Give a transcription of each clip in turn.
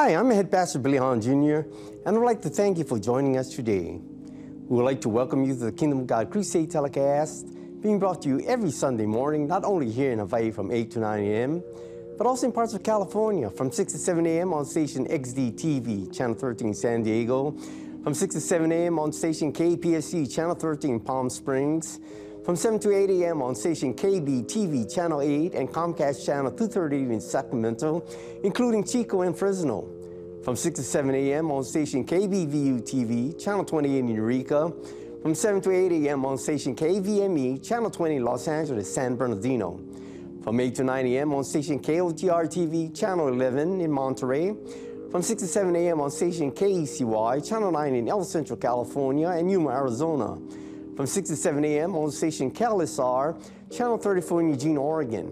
Hi, I'm Head Pastor Billy Hahn Jr., and I'd like to thank you for joining us today. We would like to welcome you to the Kingdom of God Crusade telecast, being brought to you every Sunday morning, not only here in Hawaii from 8 to 9 a.m., but also in parts of California from 6 to 7 a.m. on station XD TV, Channel 13 San Diego, from 6 to 7 a.m. on station KPSC, Channel 13 Palm Springs, from 7 to 8 a.m. on station KB TV, Channel 8, and Comcast Channel 230 in Sacramento, including Chico and Fresno. From 6 to 7 a.m. on station KBVU TV, Channel 28 in Eureka. From 7 to 8 a.m. on station KVME, Channel 20 in Los Angeles, San Bernardino. From 8 to 9 a.m. on station KOTR TV, Channel 11 in Monterey. From 6 to 7 a.m. on station KECY, Channel 9 in El Centro, California, and Yuma, Arizona. From 6 to 7 a.m. on station KLSR, Channel 34 in Eugene, Oregon.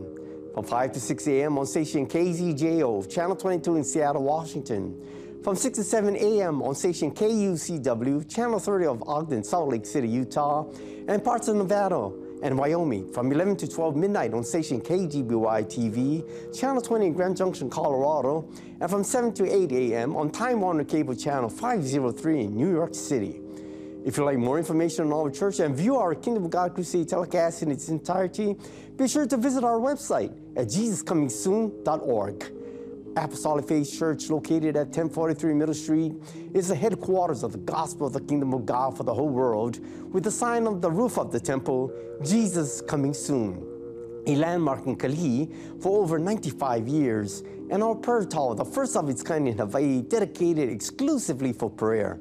From 5 to 6 a.m. on station KZJO, Channel 22 in Seattle, Washington. From 6 to 7 a.m. on station KUCW, Channel 30 of Ogden, Salt Lake City, Utah, and parts of Nevada and Wyoming. From 11 to 12 midnight on station KGBY TV, Channel 20 in Grand Junction, Colorado, and from 7 to 8 a.m. on Time Warner Cable Channel 503 in New York City. If you'd like more information on our church and view our Kingdom of God Crusade telecast in its entirety, be sure to visit our website at jesuscomingsoon.org. Apostolic Faith Church, located at 1043 Middle Street, is the headquarters of the gospel of the kingdom of God for the whole world, with the sign on the roof of the temple, Jesus Coming Soon. A landmark in Kalihi for over 95 years, and our prayer tower, the first of its kind in Hawaii, dedicated exclusively for prayer.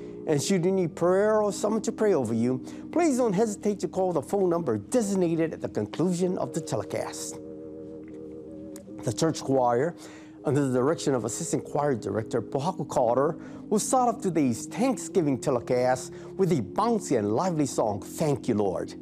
And should you need prayer or someone to pray over you, please don't hesitate to call the phone number designated at the conclusion of the telecast. The church choir, under the direction of Assistant Choir Director Pohaku Carter, will start off today's Thanksgiving telecast with a bouncy and lively song, Thank You, Lord.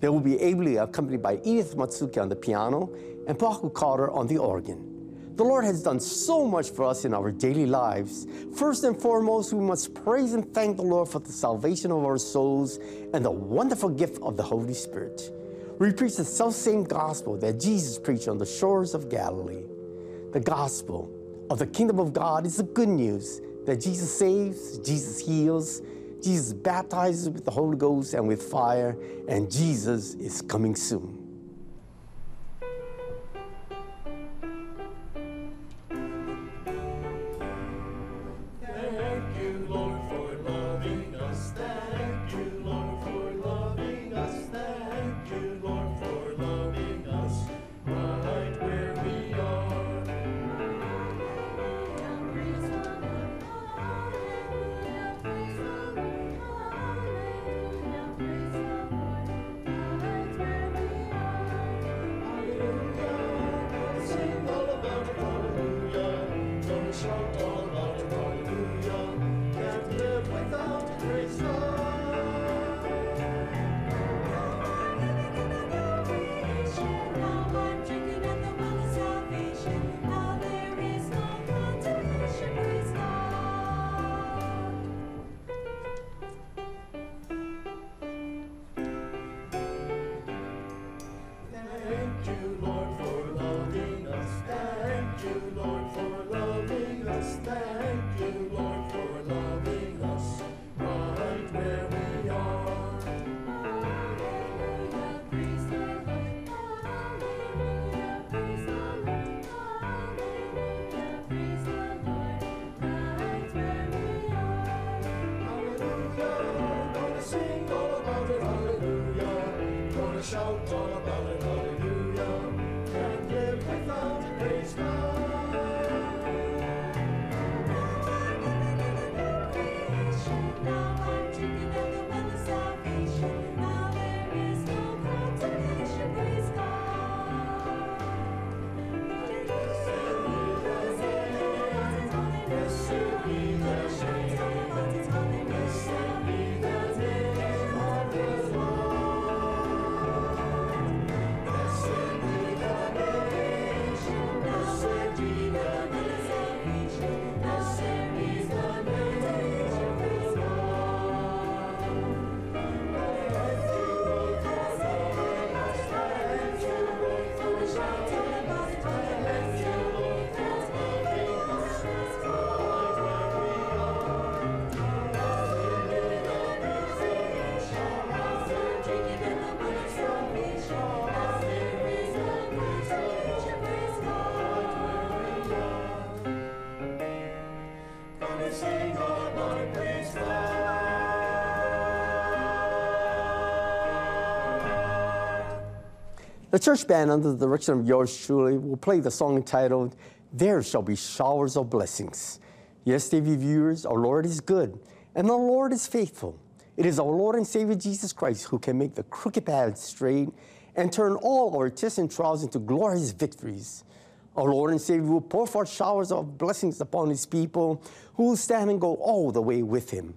They will be ably accompanied by Edith Matsuki on the piano and Pohaku Carter on the organ. The Lord has done so much for us in our daily lives. First and foremost, we must praise and thank the Lord for the salvation of our souls and the wonderful gift of the Holy Spirit. We preach the self-same gospel that Jesus preached on the shores of Galilee. The gospel of the kingdom of God is the good news that Jesus saves, Jesus heals, Jesus baptizes with the Holy Ghost and with fire, and Jesus is coming soon. The church band, under the direction of yours truly, will play the song entitled, There Shall Be Showers of Blessings. Yes, TV viewers, our Lord is good, and our Lord is faithful. It is our Lord and Savior Jesus Christ who can make the crooked paths straight and turn all our tests and trials into glorious victories. Our Lord and Savior will pour forth showers of blessings upon his people who will stand and go all the way with him.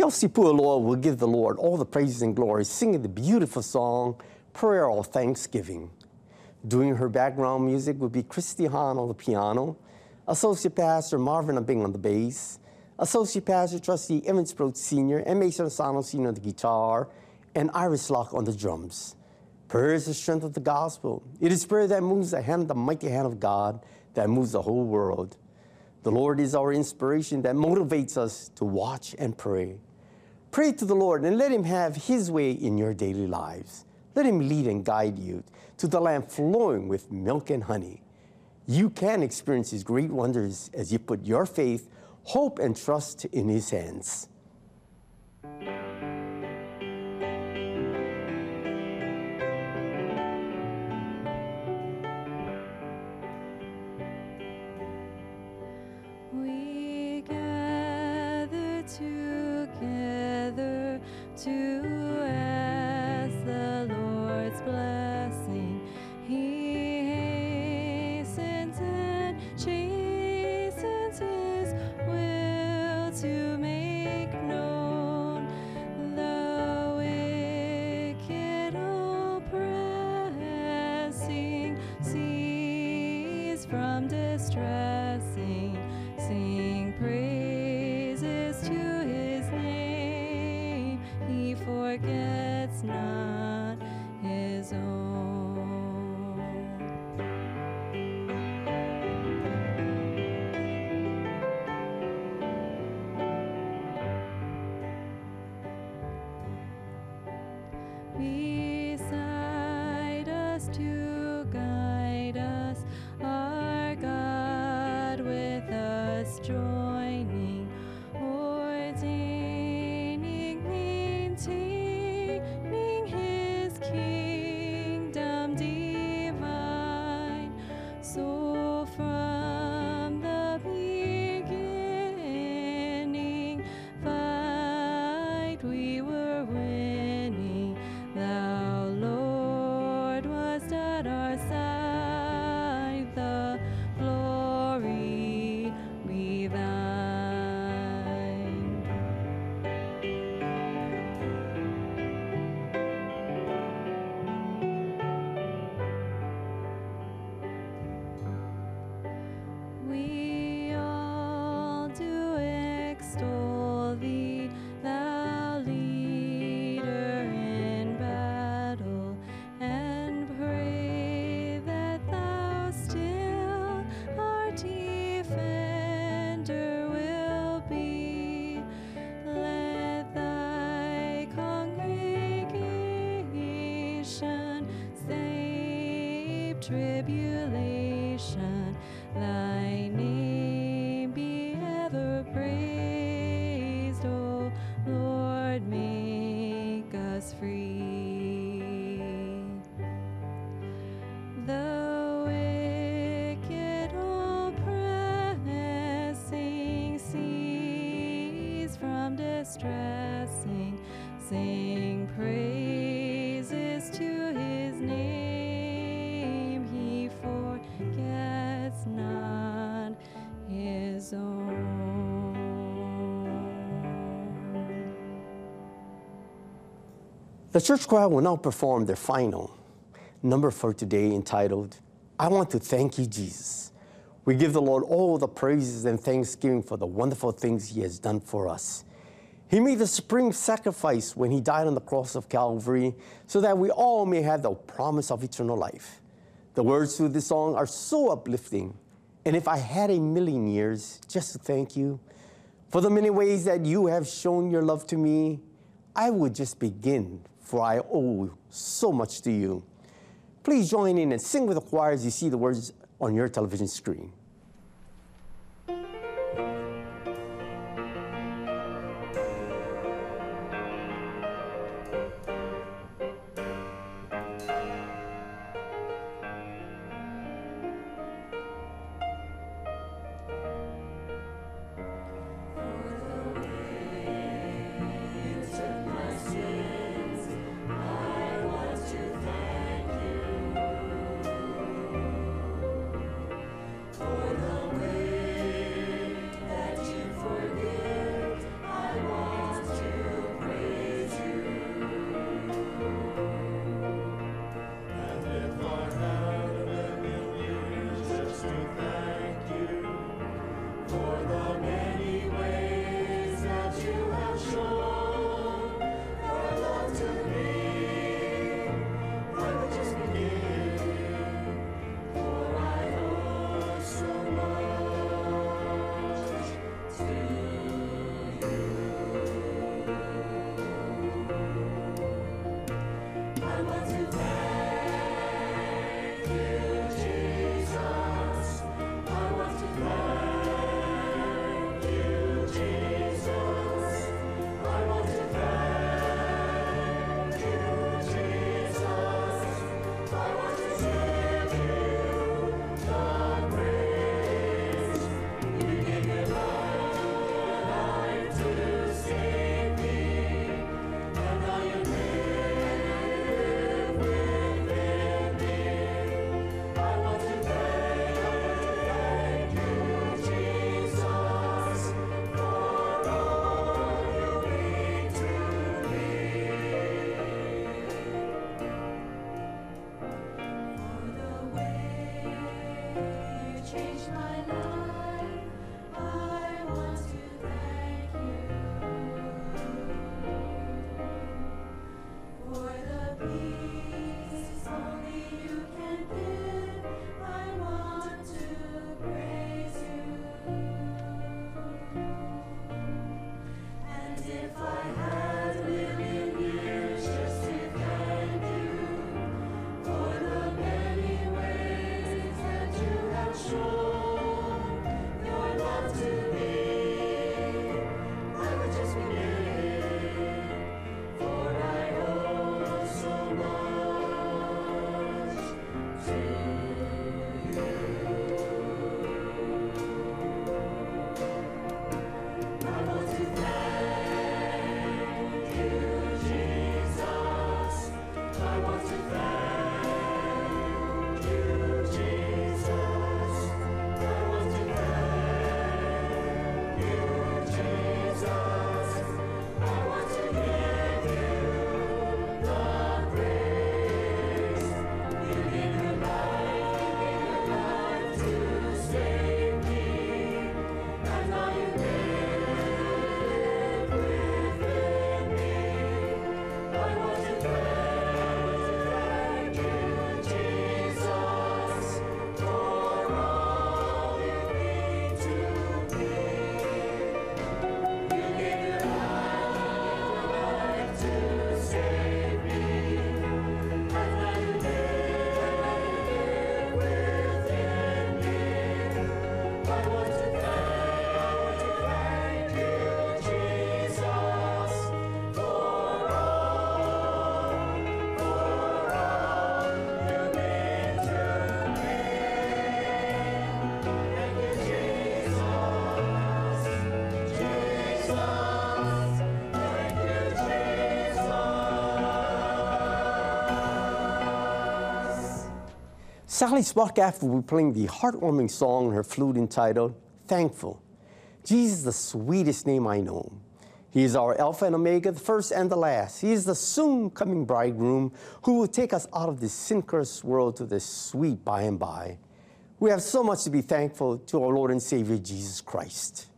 Kelsey Pualoa will give the Lord all the praises and glory, singing the beautiful song, Prayer of Thanksgiving. Doing her background music will be Christy Hahn on the piano, Associate Pastor Marvin Abing on the bass, Associate Pastor Trustee Evans Broad Sr. and Mason Asano Sr. on the guitar, and Iris Locke on the drums. Prayer is the strength of the gospel. It is prayer that moves the hand, the mighty hand of God, that moves the whole world. The Lord is our inspiration that motivates us to watch and pray. Pray to the Lord and let Him have His way in your daily lives. Let Him lead and guide you to the land flowing with milk and honey. You can experience His great wonders as you put your faith, hope, and trust in His hands. Tribulation. The church choir will now perform their final number for today entitled, I Want to Thank You, Jesus. We give the Lord all the praises and thanksgiving for the wonderful things He has done for us. He made the supreme sacrifice when He died on the cross of Calvary so that we all may have the promise of eternal life. The words to this song are so uplifting. And if I had a million years just to thank you for the many ways that you have shown your love to me, I would just begin, for I owe oh, so much to you. Please join in and sing with the choir as you see the words on your television screen. Sally Sparkaffer will be playing the heartwarming song on her flute entitled Thankful. Jesus is the sweetest name I know. He is our Alpha and Omega, the first and the last. He is the soon coming bridegroom who will take us out of this sin cursed world to this sweet by and by. We have so much to be thankful to our Lord and Savior Jesus Christ.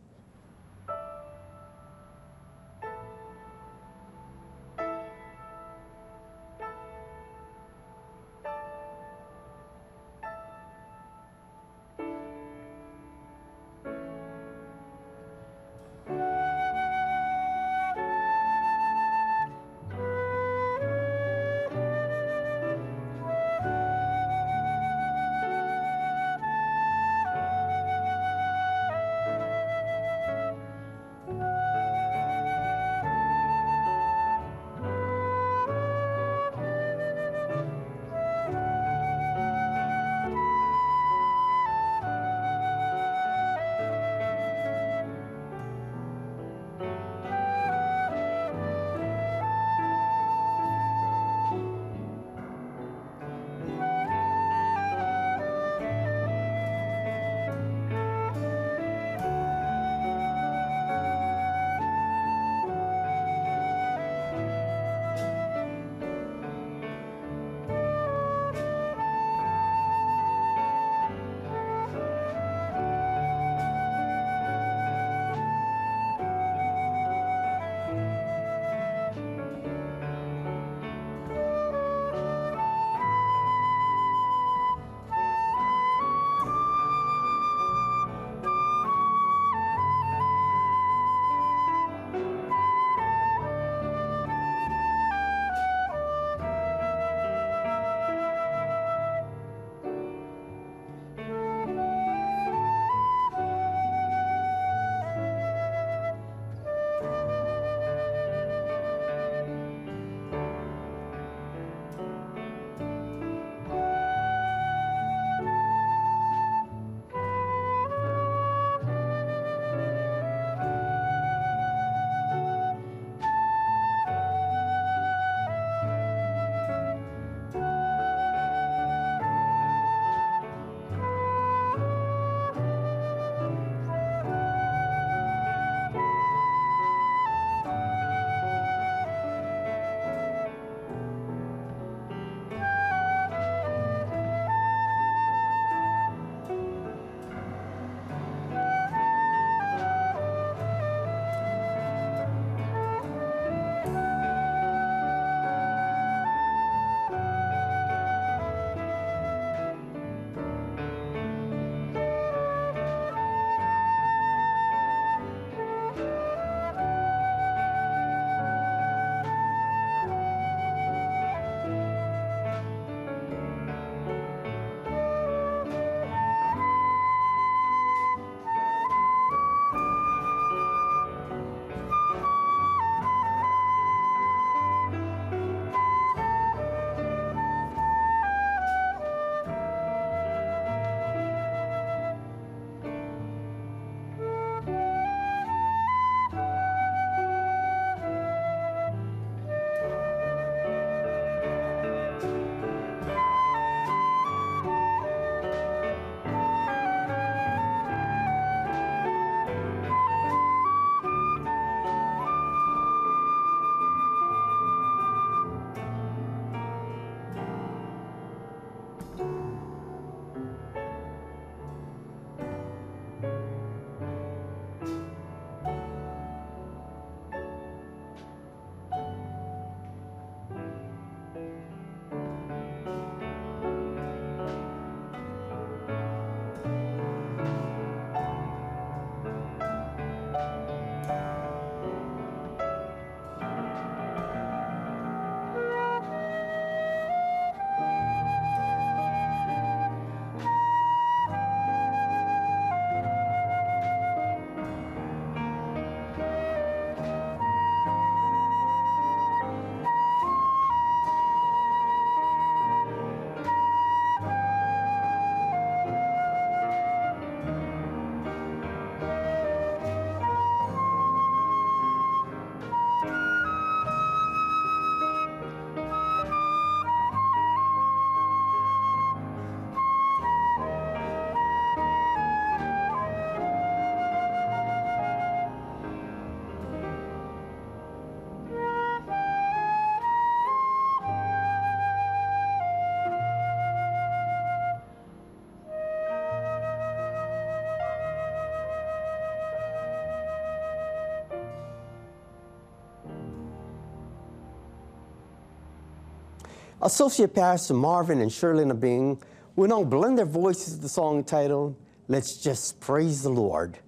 Associate Pastor Marvin and Shirley Bing will now blend their voices to the song titled, Let's Just Praise the Lord.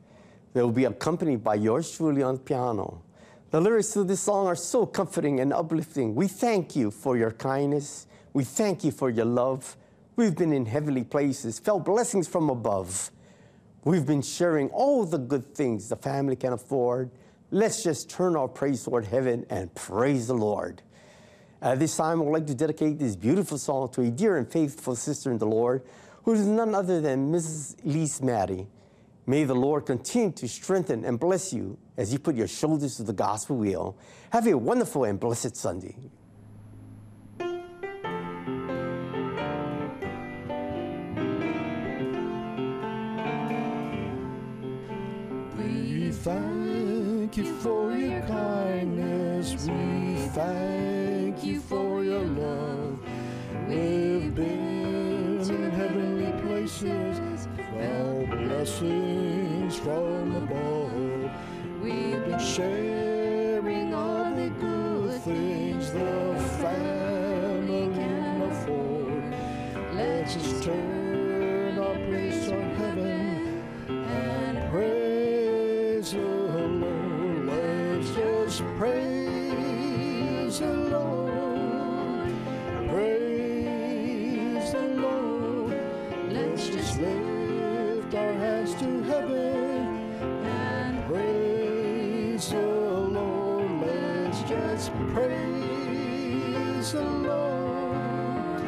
They will be accompanied by yours truly on piano. The lyrics to this song are so comforting and uplifting. We thank you for your kindness. We thank you for your love. We've been in heavenly places, felt blessings from above. We've been sharing all the good things the family can afford. Let's just turn our praise toward heaven and praise the Lord. At this time, I would like to dedicate this beautiful song to a dear and faithful sister in the Lord, who is none other than Mrs. Elise Maddie. May the Lord continue to strengthen and bless you as you put your shoulders to the gospel wheel. Have a wonderful and blessed Sunday. We thank you for your kindness. We thank felt blessings from above. Just praise the Lord.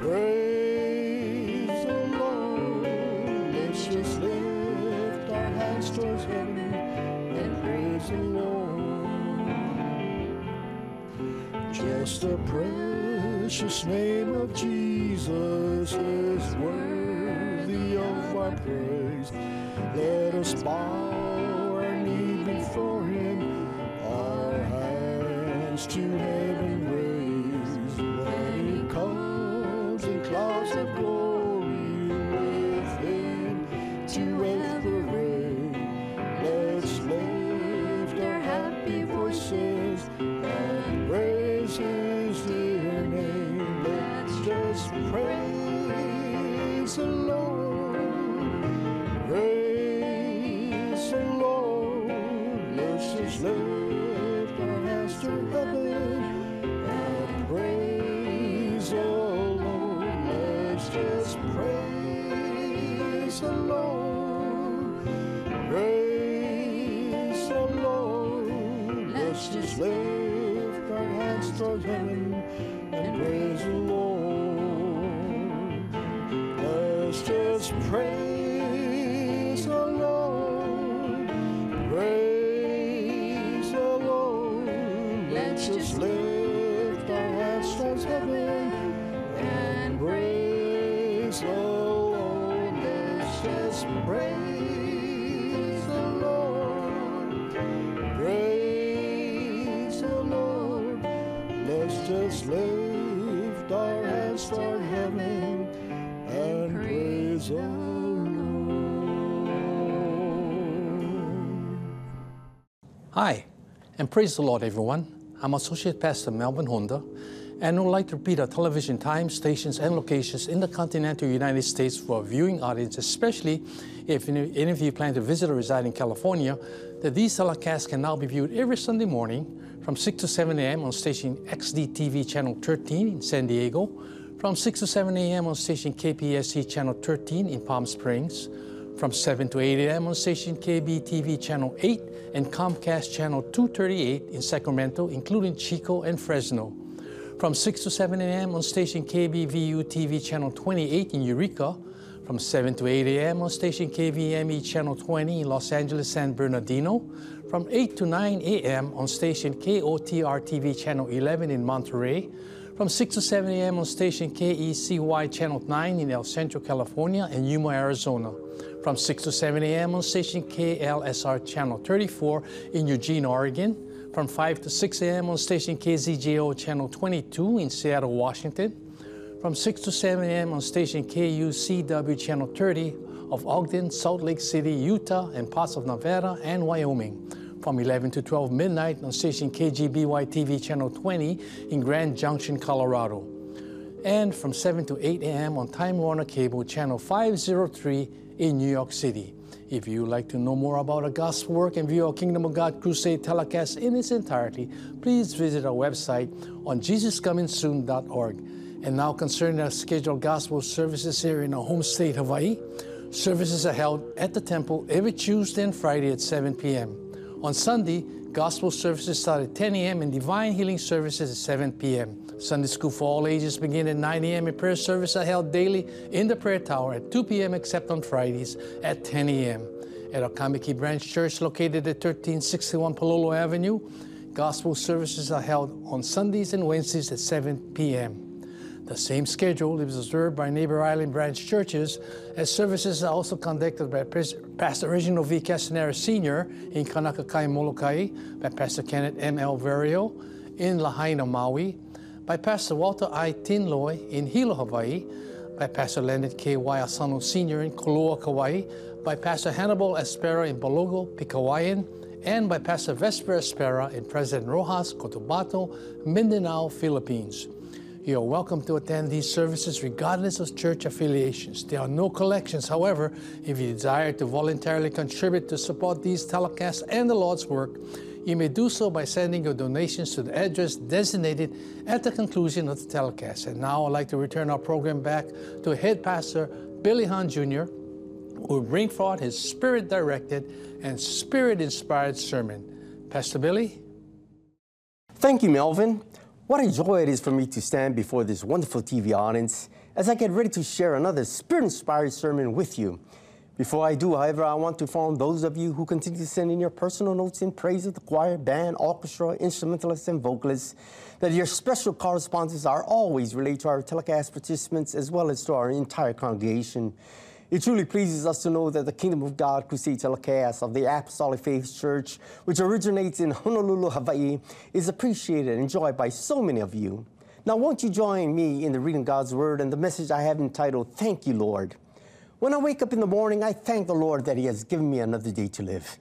Praise the Lord. Let's just lift our hands towards heaven and praise the Lord. Just the precious name of Jesus is worthy of our praise. Let us bow hands to heaven raise. When He comes in clouds of glory Praise the Lord. Praise the Lord. Let's just lift our hands heaven and praise the Lord. Let's just praise Hi, and praise the Lord, everyone. I'm Associate Pastor Melvin Honda, and I would like to repeat our television times, stations, and locations in the continental United States for our viewing audience, especially if any any of you plan to visit or reside in California, that these telecasts can now be viewed every Sunday morning from 6 to 7 a.m. on station XDTV Channel 13 in San Diego, from 6 to 7 a.m. on station KPSC Channel 13 in Palm Springs, from 7 to 8 a.m. on station KBTV Channel 8 and Comcast Channel 238 in Sacramento, including Chico and Fresno. From 6 to 7 a.m. on station KBVU TV Channel 28 in Eureka. From 7 to 8 a.m. on station KVME Channel 20 in Los Angeles, San Bernardino. From 8 to 9 a.m. on station KOTR TV Channel 11 in Monterey. From 6 to 7 a.m. on station KECY Channel 9 in El Centro, California and Yuma, Arizona. From 6 to 7 a.m. on station KLSR Channel 34 in Eugene, Oregon. From 5 to 6 a.m. on station KZJO Channel 22 in Seattle, Washington. From 6 to 7 a.m. on station KUCW Channel 30 of Ogden, Salt Lake City, Utah, and parts of Nevada and Wyoming. From 11 to 12 midnight on station KGBY TV Channel 20 in Grand Junction, Colorado. and from 7 to 8 a.m. on Time Warner Cable, channel 503 in New York City. If you would like to know more about our gospel work and view our Kingdom of God Crusade telecast in its entirety, please visit our website on jesuscomingsoon.org. And now concerning our scheduled gospel services here in our home state, Hawaii, services are held at the temple every Tuesday and Friday at 7 p.m. On Sunday, gospel services start at 10 a.m. and divine healing services at 7 p.m. Sunday school for all ages begin at 9 a.m. and prayer service are held daily in the prayer tower at 2 p.m. except on Fridays at 10 a.m. At our Kaimuki Branch Church located at 1361 Palolo Avenue, gospel services are held on Sundays and Wednesdays at 7 p.m. The same schedule is observed by neighbor island branch churches, as services are also conducted by Pastor Reginald V. Castanera Sr. in Kaunakakai, Molokai, by Pastor Kenneth M. L. Verio in Lahaina, Maui, by Pastor Walter I. Tinloy in Hilo, Hawaii, by Pastor Leonard K. Y. Asano Sr. in Koloa, Kauai, by Pastor Hannibal Espera in Balogo, Pigcawayan, and by Pastor Vesper Espera in President Roxas, Cotabato, Mindanao, Philippines. You are welcome to attend these services regardless of church affiliations. There are no collections. However, if you desire to voluntarily contribute to support these telecasts and the Lord's work, you may do so by sending your donations to the address designated at the conclusion of the telecast. And now I'd like to return our program back to Head Pastor Billy Hahn Jr., who will bring forth his spirit directed and spirit inspired sermon. Pastor Billy? Thank you, Melvin. What a joy it is for me to stand before this wonderful TV audience as I get ready to share another spirit inspired sermon with you. Before I do, however, I want to inform those of you who continue to send in your personal notes in praise of the choir, band, orchestra, instrumentalists, and vocalists that your special correspondences are always relayed to our telecast participants as well as to our entire congregation. It truly pleases us to know that the Kingdom of God Crusade telecast of the Apostolic Faith Church, which originates in Honolulu, Hawaii, is appreciated and enjoyed by so many of you. Now, won't you join me in the reading of God's Word and the message I have entitled, Thank You, Lord. When I wake up in the morning, I thank the Lord that He has given me another day to live.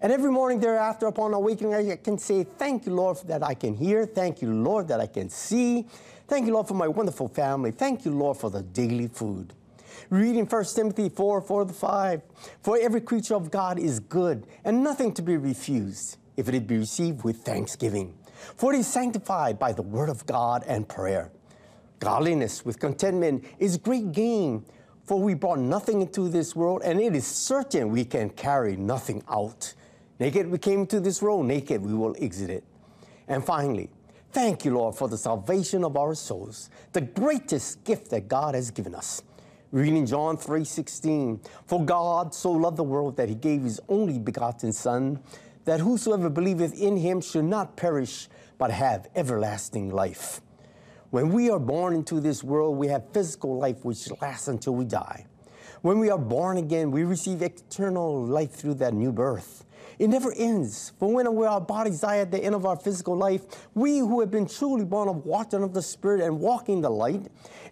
And every morning thereafter, upon awakening, I can say, Thank you, Lord, that I can hear. Thank you, Lord, that I can see. Thank you, Lord, for my wonderful family. Thank you, Lord, for the daily food. Reading 1 Timothy 4 4 to 5. For every creature of God is good, and nothing to be refused, if it be received with thanksgiving. For it is sanctified by the word of God and prayer. Godliness with contentment is great gain, for we brought nothing into this world, and it is certain we can carry nothing out. Naked we came into this world, naked we will exit it. And finally, thank you, Lord, for the salvation of our souls, the greatest gift that God has given us. Reading John 3:16, for God so loved the world that he gave his only begotten Son, that whosoever believeth in him should not perish, but have everlasting life. When we are born into this world, we have physical life which lasts until we die. When we are born again, we receive eternal life through that new birth. It never ends. For when our bodies die at the end of our physical life, we who have been truly born of water and of the Spirit and walking the light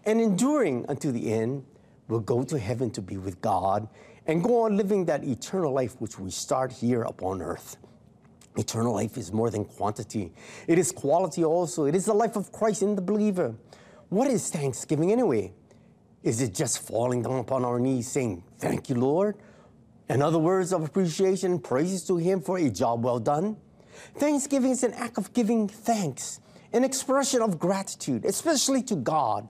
and enduring unto the end will go to heaven to be with God and go on living that eternal life which we start here upon earth. Eternal life is more than quantity, it is quality also. It is the life of Christ in the believer. What is thanksgiving anyway? Is it just falling down upon our knees saying, Thank you, Lord? And other words of appreciation praises to Him for a job well done? Thanksgiving is an act of giving thanks, an expression of gratitude, especially to God.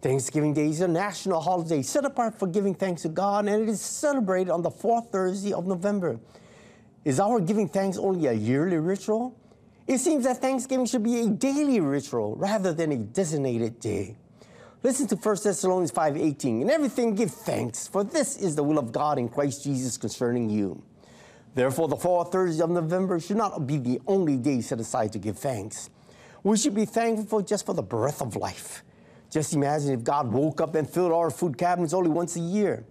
Thanksgiving Day is a national holiday set apart for giving thanks to God, and it is celebrated on the fourth Thursday of November. Is our giving thanks only a yearly ritual? It seems that Thanksgiving should be a daily ritual rather than a designated day. Listen to 1 Thessalonians 5:18. In everything give thanks, for this is the will of God in Christ Jesus concerning you. Therefore, the fourth Thursday of November should not be the only day set aside to give thanks. We should be thankful just for the breath of life. Just imagine if God woke up and filled our food cabinets only once a year.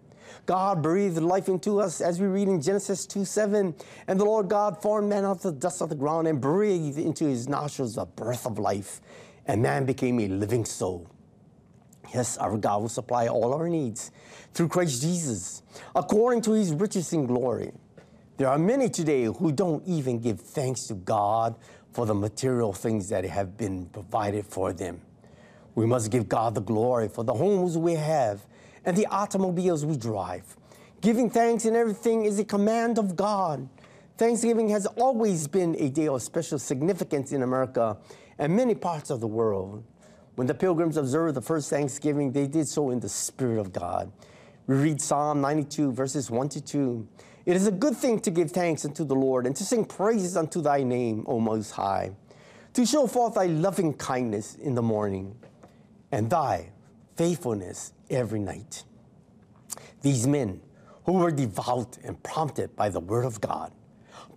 God breathed life into us as we read in Genesis 2 7. And the Lord God formed man out of the dust of the ground and breathed into his nostrils the breath of life. And man became a living soul. Yes, our God will supply all our needs through Christ Jesus, according to his riches in glory. There are many today who don't even give thanks to God for the material things that have been provided for them. We must give God the glory for the homes we have and the automobiles we drive. Giving thanks in everything is a command of God. Thanksgiving has always been a day of special significance in America and many parts of the world. When the pilgrims observed the first Thanksgiving, they did so in the Spirit of God. We read Psalm 92, verses 1 to 2. It is a good thing to give thanks unto the Lord and to sing praises unto thy name, O Most High, to show forth thy loving kindness in the morning and thy faithfulness every night. These men who were devout and prompted by the word of God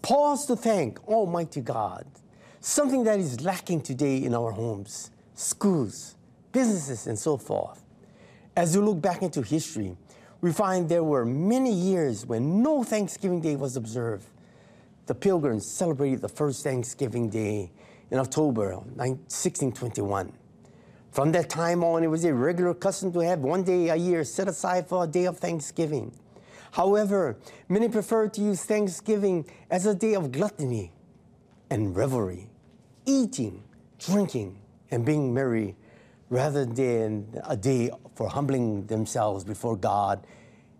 pause to thank Almighty God, something that is lacking today in our homes, schools, businesses, and so forth. As we look back into history, we find there were many years when no Thanksgiving Day was observed. The Pilgrims celebrated the first Thanksgiving Day in October of 1621. From that time on, it was a regular custom to have one day a year set aside for a day of Thanksgiving. However, many prefer to use Thanksgiving as a day of gluttony and revelry, eating, drinking, and being merry, rather than a day for humbling themselves before God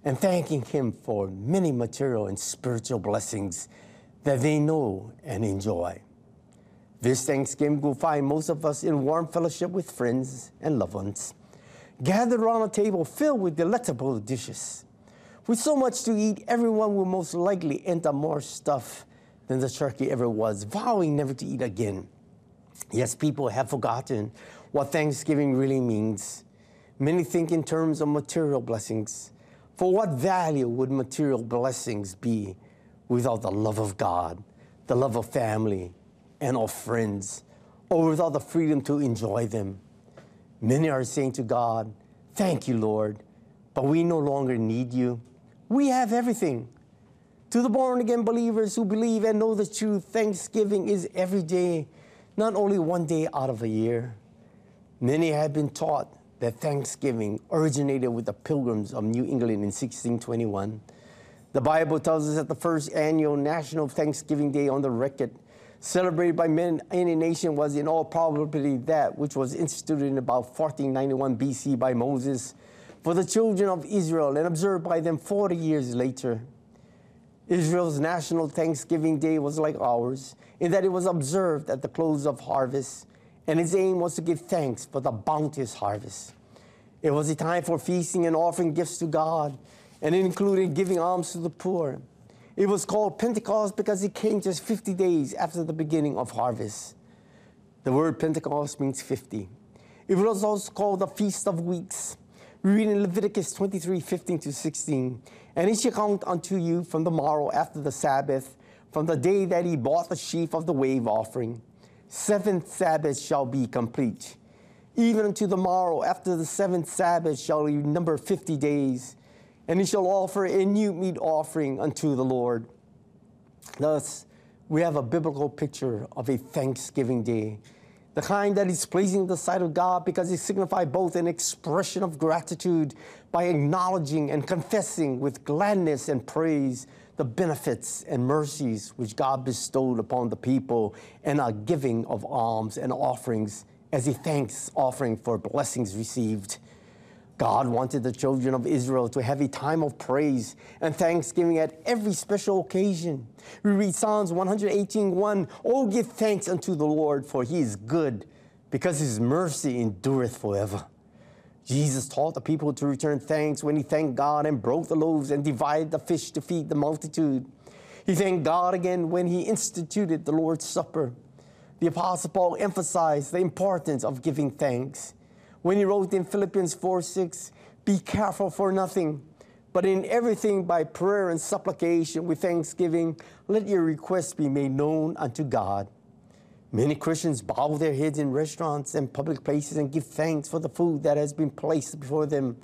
and thanking Him for many material and spiritual blessings that they know and enjoy. This Thanksgiving will find most of us in warm fellowship with friends and loved ones, gathered around a table filled with delectable dishes. With so much to eat, everyone will most likely end up more stuffed than the turkey ever was, vowing never to eat again. Yes, people have forgotten what Thanksgiving really means. Many think in terms of material blessings. For what value would material blessings be without the love of God, the love of family, and of friends, or without the freedom to enjoy them? Many are saying to God, Thank you, Lord, but we no longer need you. We have everything. To the born again believers who believe and know the truth, Thanksgiving is every day, not only one day out of a year. Many have been taught that Thanksgiving originated with the pilgrims of New England in 1621. The Bible tells us that the first annual National Thanksgiving Day on the record, celebrated by men in a nation, was in all probability that which was instituted in about 1491 BC by Moses for the children of Israel and observed by them 40 years later. Israel's national Thanksgiving Day was like ours in that it was observed at the close of harvest, and its aim was to give thanks for the bounteous harvest. It was a time for feasting and offering gifts to God, and it included giving alms to the poor. It was called Pentecost because it came just 50 days after the beginning of harvest. The word Pentecost means 50. It was also called the Feast of Weeks. We read in Leviticus 23 15 to 16. And it shall count unto you from the morrow after the Sabbath, from the day that he bought the sheaf of the wave offering. Seventh Sabbath shall be complete. Even unto the morrow after the seventh Sabbath shall he number 50 days. And he shall offer a new meat offering unto the Lord. Thus, we have a biblical picture of a Thanksgiving day, the kind that is pleasing the sight of God because it signifies both an expression of gratitude by acknowledging and confessing with gladness and praise the benefits and mercies which God bestowed upon the people and a giving of alms and offerings as a thanks offering for blessings received. God wanted the children of Israel to have a time of praise and thanksgiving at every special occasion. We read Psalms 118 1 Oh, give thanks unto the Lord, for he is good, because his mercy endureth forever. Jesus taught the people to return thanks when he thanked God and broke the loaves and divided the fish to feed the multitude. He thanked God again when he instituted the Lord's Supper. The Apostle Paul emphasized the importance of giving thanks when he wrote in Philippians 4 6, Be careful for nothing, but in everything by prayer and supplication with thanksgiving, let your requests be made known unto God. Many Christians bow their heads in restaurants and public places and give thanks for the food that has been placed before them.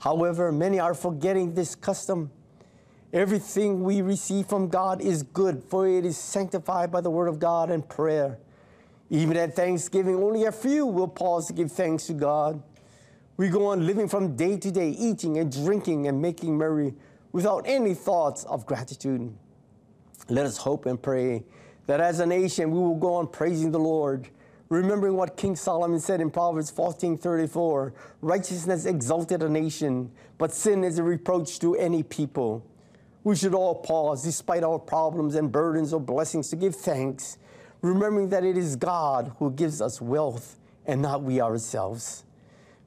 However, many are forgetting this custom. Everything we receive from God is good, for it is sanctified by the word of God and prayer. Even at Thanksgiving, only a few will pause to give thanks to God. We go on living from day to day, eating and drinking and making merry without any thoughts of gratitude. Let us hope and pray that as a nation we will go on praising the Lord, remembering what King Solomon said in Proverbs 14:34, righteousness exalted a nation, but sin is a reproach to any people. We should all pause, despite our problems and burdens or blessings, to give thanks, remembering that it is God who gives us wealth and not we ourselves.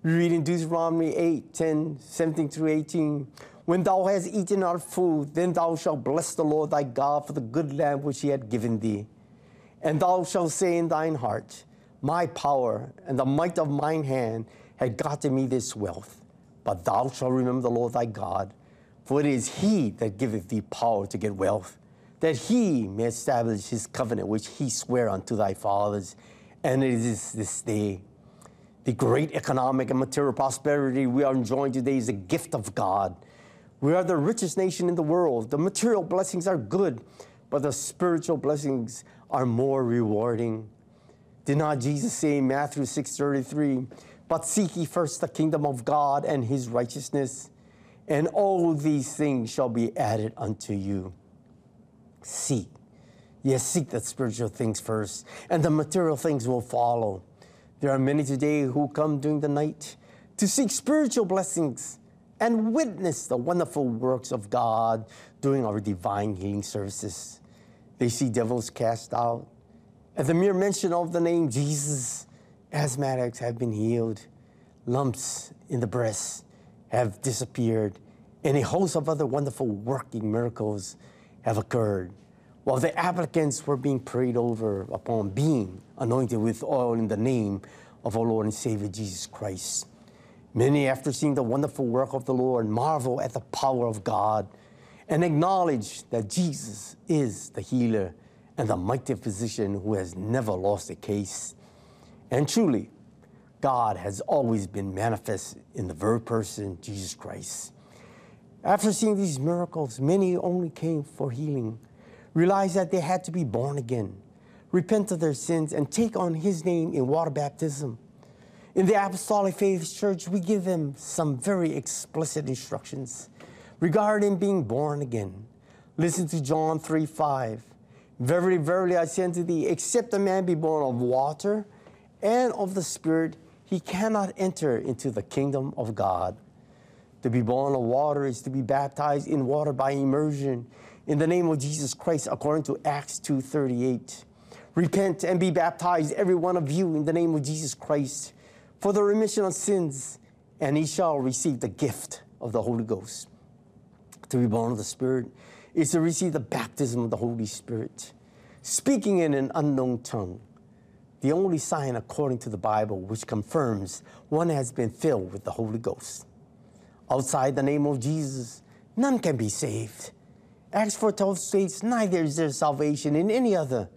We read in Deuteronomy 8, 10, 17 through 18. When thou hast eaten our food, then thou shalt bless the Lord thy God for the good land which he hath given thee. And thou shalt say in thine heart, My power and the might of mine hand had gotten me this wealth. But thou shalt remember the Lord thy God, for it is he that giveth thee power to get wealth, that he may establish his covenant which he sware unto thy fathers. And it is this day. The great economic and material prosperity we are enjoying today is a gift of God. We are the richest nation in the world. The material blessings are good, but the spiritual blessings are more rewarding. Did not Jesus say in Matthew 6:33, "But seek ye first the kingdom of God and his righteousness, and all these things shall be added unto you." Seek. Yes, seek the spiritual things first, and the material things will follow. There are many today who come during the night to seek spiritual blessings and witness the wonderful works of God during our divine healing services. They see devils cast out. At the mere mention of the name Jesus, asthmatics have been healed, lumps in the breast have disappeared, and a host of other wonderful working miracles have occurred. While the applicants were being prayed over upon being anointed with oil in the name of our Lord and Savior Jesus Christ. Many, after seeing the wonderful work of the Lord, marvel at the power of God and acknowledge that Jesus is the healer and the mighty physician who has never lost a case. And truly, God has always been manifest in the very person, Jesus Christ. After seeing these miracles, many only came for healing, realized that they had to be born again, repent of their sins, and take on His name in water baptism. In the Apostolic Faith Church, we give them some very explicit instructions regarding being born again. Listen to John 3 5. Verily, verily, I say unto thee, except a man be born of water and of the Spirit, he cannot enter into the kingdom of God. To be born of water is to be baptized in water by immersion in the name of Jesus Christ, according to Acts 2:38. Repent and be baptized, every one of you, in the name of Jesus Christ, for the remission of sins, and he shall receive the gift of the Holy Ghost. To be born of the Spirit is to receive the baptism of the Holy Spirit, speaking in an unknown tongue, the only sign according to the Bible which confirms one has been filled with the Holy Ghost. Outside the name of Jesus, none can be saved. Acts 4:12 states, Neither is there salvation in any other,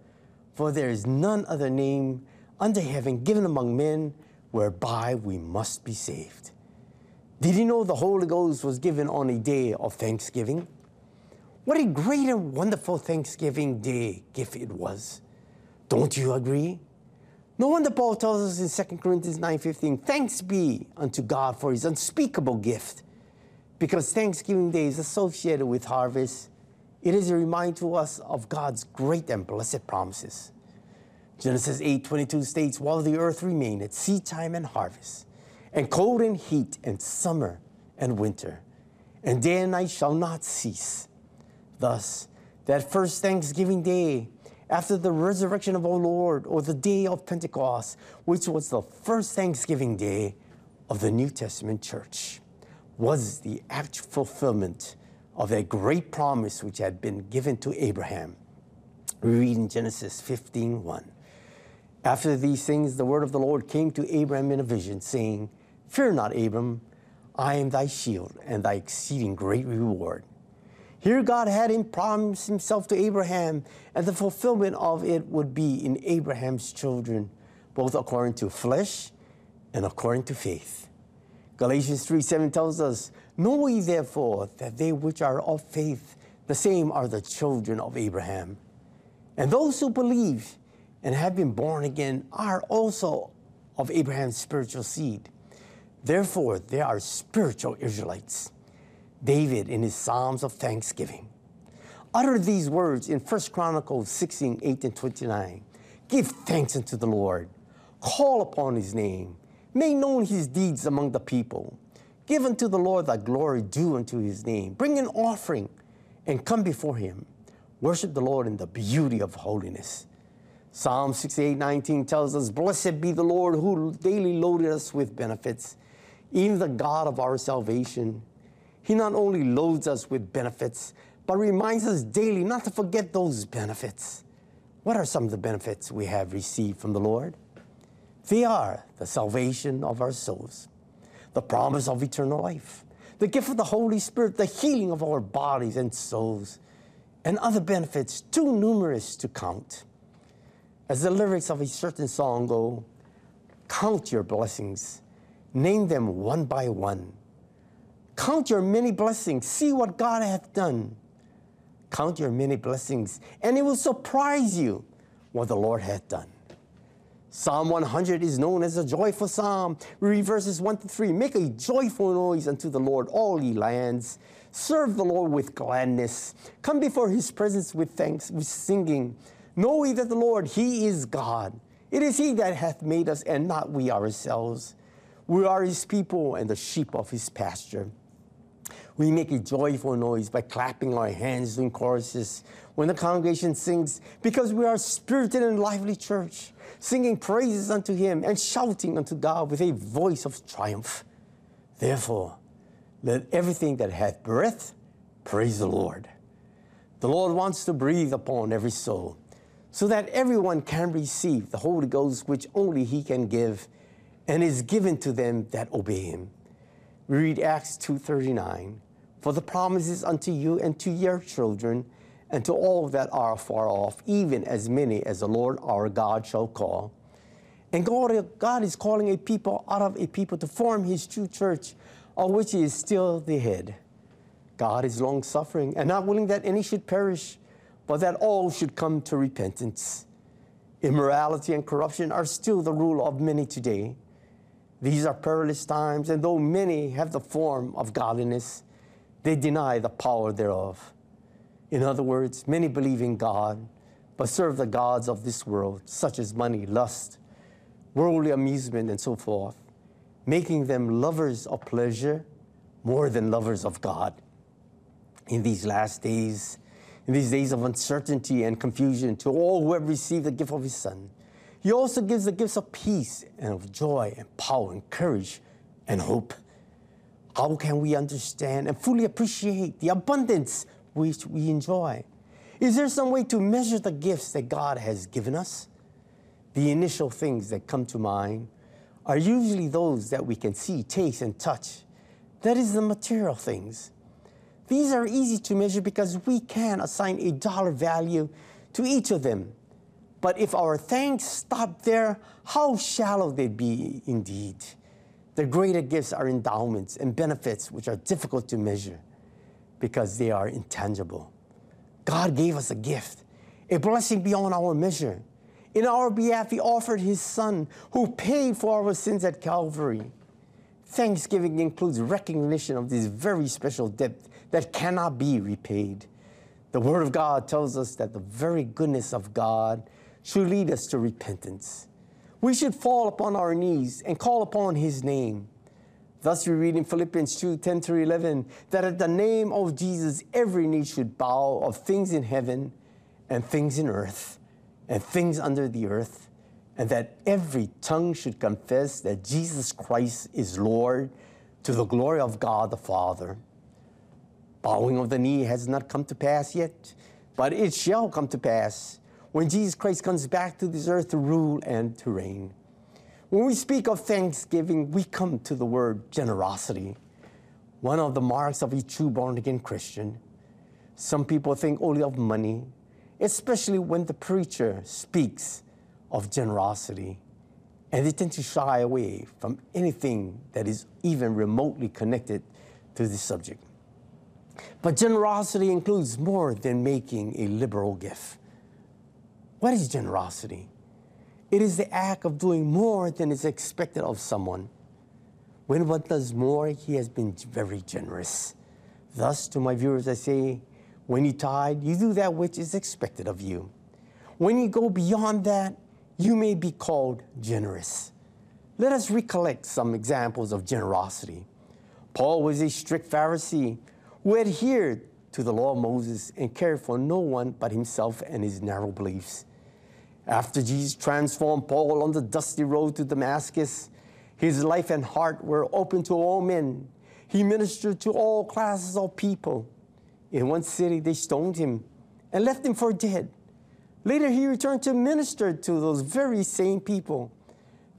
for there is none other name under heaven given among men whereby we must be saved. Did you know the Holy Ghost was given on a day of thanksgiving? What a great and wonderful Thanksgiving Day gift it was. Don't you agree? No wonder Paul tells us in 2 Corinthians 9:15, thanks be unto God for his unspeakable gift. Because Thanksgiving Day is associated with harvest, it is a reminder to us of God's great and blessed promises. Genesis 8:22 states, while the earth remained at seed time and harvest, and cold and heat, and summer and winter, and day and night shall not cease. Thus, that first Thanksgiving Day, after the resurrection of our Lord, or the day of Pentecost, which was the first Thanksgiving Day of the New Testament church, was the actual fulfillment of that great promise which had been given to Abraham. We read in Genesis 15 1. After these things, the word of the Lord came to Abraham in a vision, saying, Fear not, Abram, I am thy shield and thy exceeding great reward. Here, God had him promised himself to Abraham, and the fulfillment of it would be in Abraham's children, both according to flesh and according to faith. Galatians 3 7 tells us, Know ye therefore that they which are of faith, the same are the children of Abraham. And those who believe and have been born again are also of Abraham's spiritual seed. Therefore, they are spiritual Israelites. David, in his Psalms of thanksgiving, uttered these words in 1 Chronicles 16 8 and 29. Give thanks unto the Lord, Call upon his name. Make known his deeds among the people. Give unto the Lord thy glory due unto his name. Bring an offering and come before him. Worship the Lord in the beauty of holiness. Psalm 68 19 tells us, Blessed be the Lord who daily loaded us with benefits, even the God of our salvation. He not only loads us with benefits, but reminds us daily not to forget those benefits. What are some of the benefits we have received from the Lord? They are the salvation of our souls, the promise of eternal life, the gift of the Holy Spirit, the healing of our bodies and souls, and other benefits too numerous to count. As the lyrics of a certain song go, count your blessings, name them one by one. Count your many blessings, see what God hath done. Count your many blessings, and it will surprise you what the Lord hath done. Psalm 100 is known as a joyful psalm. Read verses 1 to 3. Make a joyful noise unto the Lord, all ye lands. Serve the Lord with gladness. Come before his presence with thanks, with singing. Know ye that the Lord, he is God. It is he that hath made us, and not we ourselves. We are his people and the sheep of his pasture. We make a joyful noise by clapping our hands in choruses when the congregation sings, because we are a spirited and lively church, singing praises unto him and shouting unto God with a voice of triumph. Therefore, let everything that hath breath praise the Lord. The Lord wants to breathe upon every soul so that everyone can receive the Holy Ghost, which only He can give, and is given to them that obey Him. We read Acts 2:39, "For the promises unto you and to your children, and to all that are far off, even as many as the Lord our God shall call." And God, God is calling a people out of a people to form His true church, of which He is still the head. God is long suffering and not willing that any should perish, but that all should come to repentance. Immorality and corruption are still the rule of many today. These are perilous times, and though many have the form of godliness, they deny the power thereof. In other words, many believe in God, but serve the gods of this world, such as money, lust, worldly amusement, and so forth, making them lovers of pleasure more than lovers of God. In these last days, in these days of uncertainty and confusion, to all who have received the gift of His Son, He also gives the gifts of peace and of joy and power and courage and hope. How can we understand and fully appreciate the abundance which we enjoy? Is there some way to measure the gifts that God has given us? The initial things that come to mind are usually those that we can see, taste, and touch. That is the material things. These are easy to measure because we can assign a dollar value to each of them. But if our thanks stop there, how shallow they'd be indeed. The greater gifts are endowments and benefits which are difficult to measure because they are intangible. God gave us a gift, a blessing beyond our measure. In our behalf, He offered His Son who paid for our sins at Calvary. Thanksgiving includes recognition of this very special debt that cannot be repaid. The Word of God tells us that the very goodness of God should lead us to repentance. We should fall upon our knees and call upon His name. Thus, we read in Philippians 2 10 through 11 that at the name of Jesus, every knee should bow of things in heaven and things in earth and things under the earth, and that every tongue should confess that Jesus Christ is Lord to the glory of God the Father. Bowing of the knee has not come to pass yet, but it shall come to pass when Jesus Christ comes back to this earth to rule and to reign. When we speak of thanksgiving, we come to the word generosity, one of the marks of a true born again Christian. Some people think only of money, especially when the preacher speaks of generosity, and they tend to shy away from anything that is even remotely connected to this subject. But generosity includes more than making a liberal gift. What is generosity? It is the act of doing more than is expected of someone. When one does more, he has been very generous. Thus, to my viewers, I say, when you tithe, you do that which is expected of you. When you go beyond that, you may be called generous. Let us recollect some examples of generosity. Paul was a strict Pharisee who adhered to the law of Moses and cared for no one but himself and his narrow beliefs. After Jesus transformed Paul on the dusty road to Damascus, his life and heart were open to all men. He ministered to all classes of people. In one city, they stoned him and left him for dead. Later, he returned to minister to those very same people.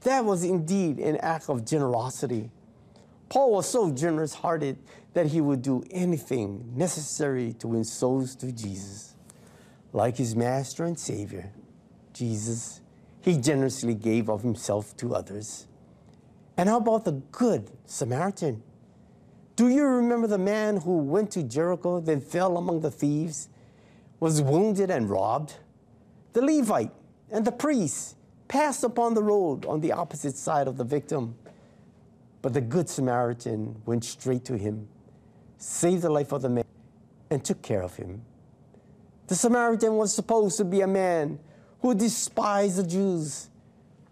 That was indeed an act of generosity. Paul was so generous hearted that he would do anything necessary to win souls to Jesus. Like his master and savior, Jesus, he generously gave of himself to others. And how about the good Samaritan? Do you remember the man who went to Jericho, then fell among the thieves, was wounded and robbed? The Levite and the priest passed upon the road on the opposite side of the victim. But the Good Samaritan went straight to him, saved the life of the man, and took care of him. The Samaritan was supposed to be a man who despised the Jews,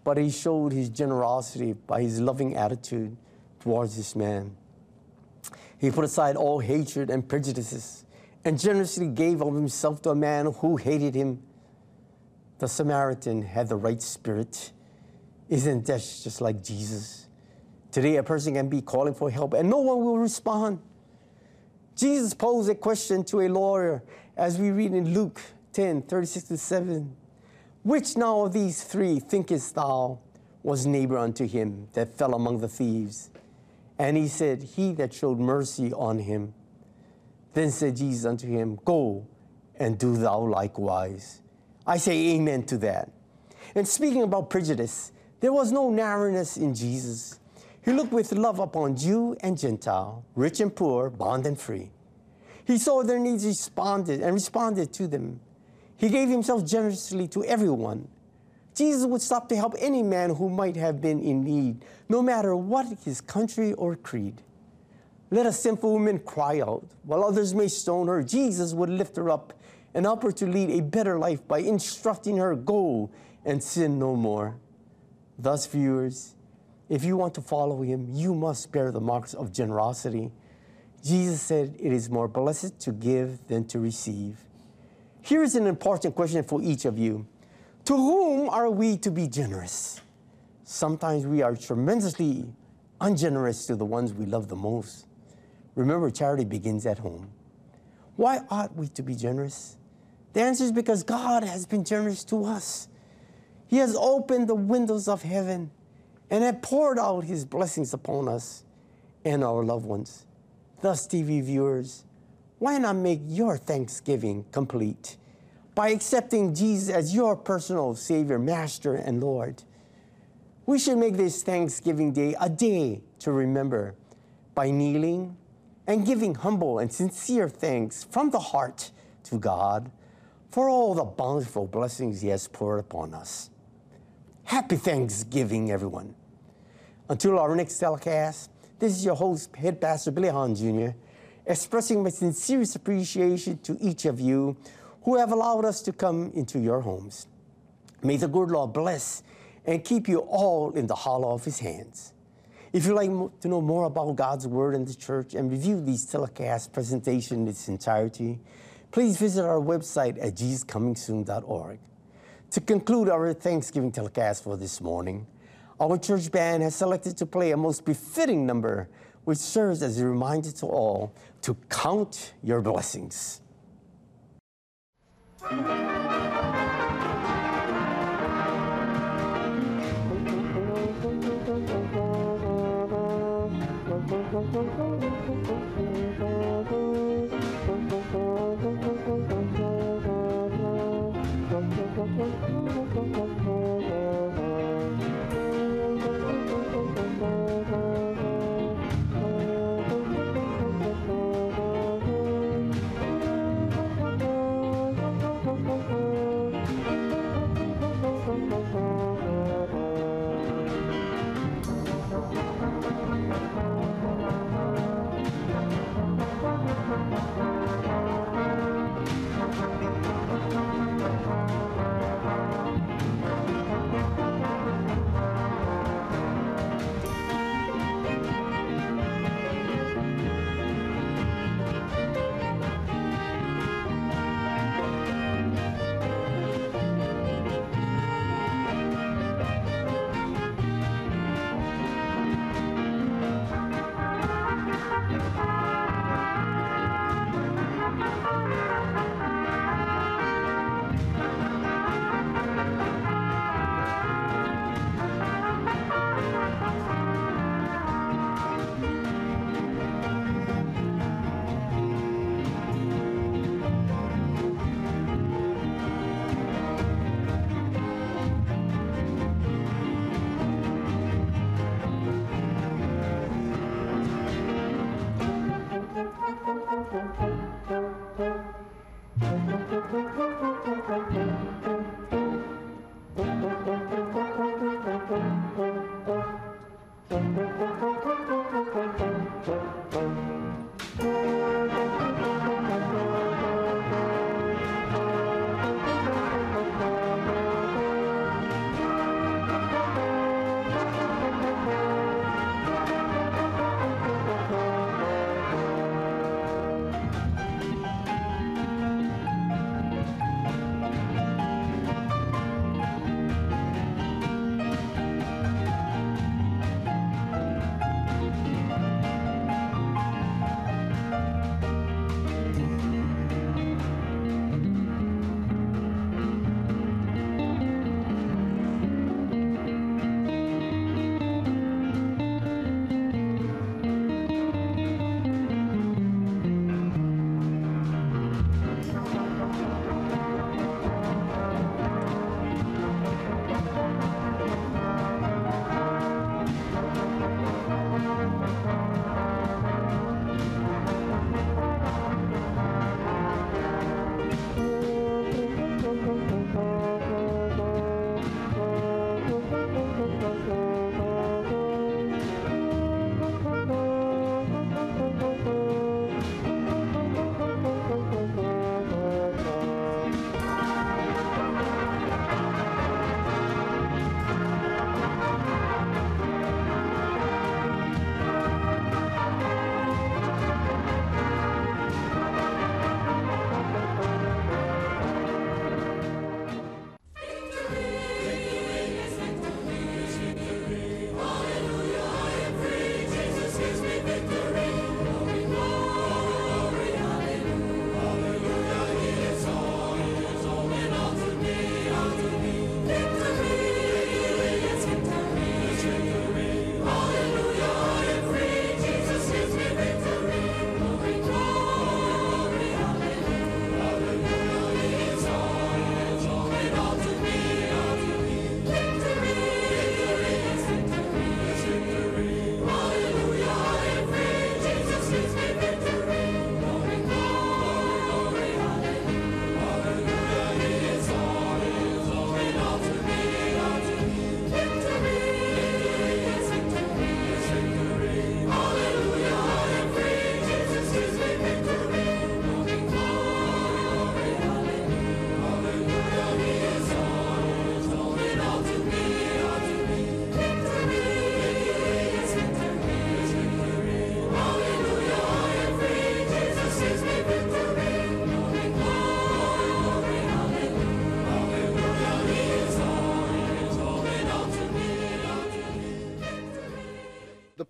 but he showed his generosity by his loving attitude towards this man. He put aside all hatred and prejudices and generously gave of himself to a man who hated him. The Samaritan had the right spirit. Isn't that just like Jesus? Today, a person can be calling for help and no one will respond. Jesus posed a question to a lawyer as we read in Luke 10 36 to 7. Which now of these three thinkest thou was neighbor unto him that fell among the thieves? And he said, He that showed mercy on him. Then said Jesus unto him, Go and do thou likewise. I say amen to that. And speaking about prejudice, there was no narrowness in Jesus. He looked with love upon Jew and Gentile, rich and poor, bond and free. He saw their needs responded and responded to them. He gave himself generously to everyone. Jesus would stop to help any man who might have been in need, no matter what his country or creed. Let a sinful woman cry out, while others may stone her. Jesus would lift her up and help her to lead a better life by instructing her, Go and sin no more. Thus, viewers, if you want to follow him, you must bear the marks of generosity. Jesus said, It is more blessed to give than to receive. Here is an important question for each of you To whom are we to be generous? Sometimes we are tremendously ungenerous to the ones we love the most. Remember, charity begins at home. Why ought we to be generous? The answer is because God has been generous to us. He has opened the windows of heaven and have poured out his blessings upon us and our loved ones. Thus, TV viewers, why not make your Thanksgiving complete by accepting Jesus as your personal Savior, Master, and Lord? We should make this Thanksgiving Day a day to remember by kneeling and giving humble and sincere thanks from the heart to God for all the bountiful blessings He has poured upon us. Happy Thanksgiving, everyone. Until our next telecast, this is your host, Head Pastor Billy Hahn Jr., expressing my sincerest appreciation to each of you who have allowed us to come into your homes. May the good Lord bless and keep you all in the hollow of his hands. If you'd like to know more about God's Word and the church and review these telecast presentation in its entirety, please visit our website at jesuscomingsoon.org. To conclude our Thanksgiving telecast for this morning, our church band has selected to play a most befitting number which serves as a reminder to all to count your blessings.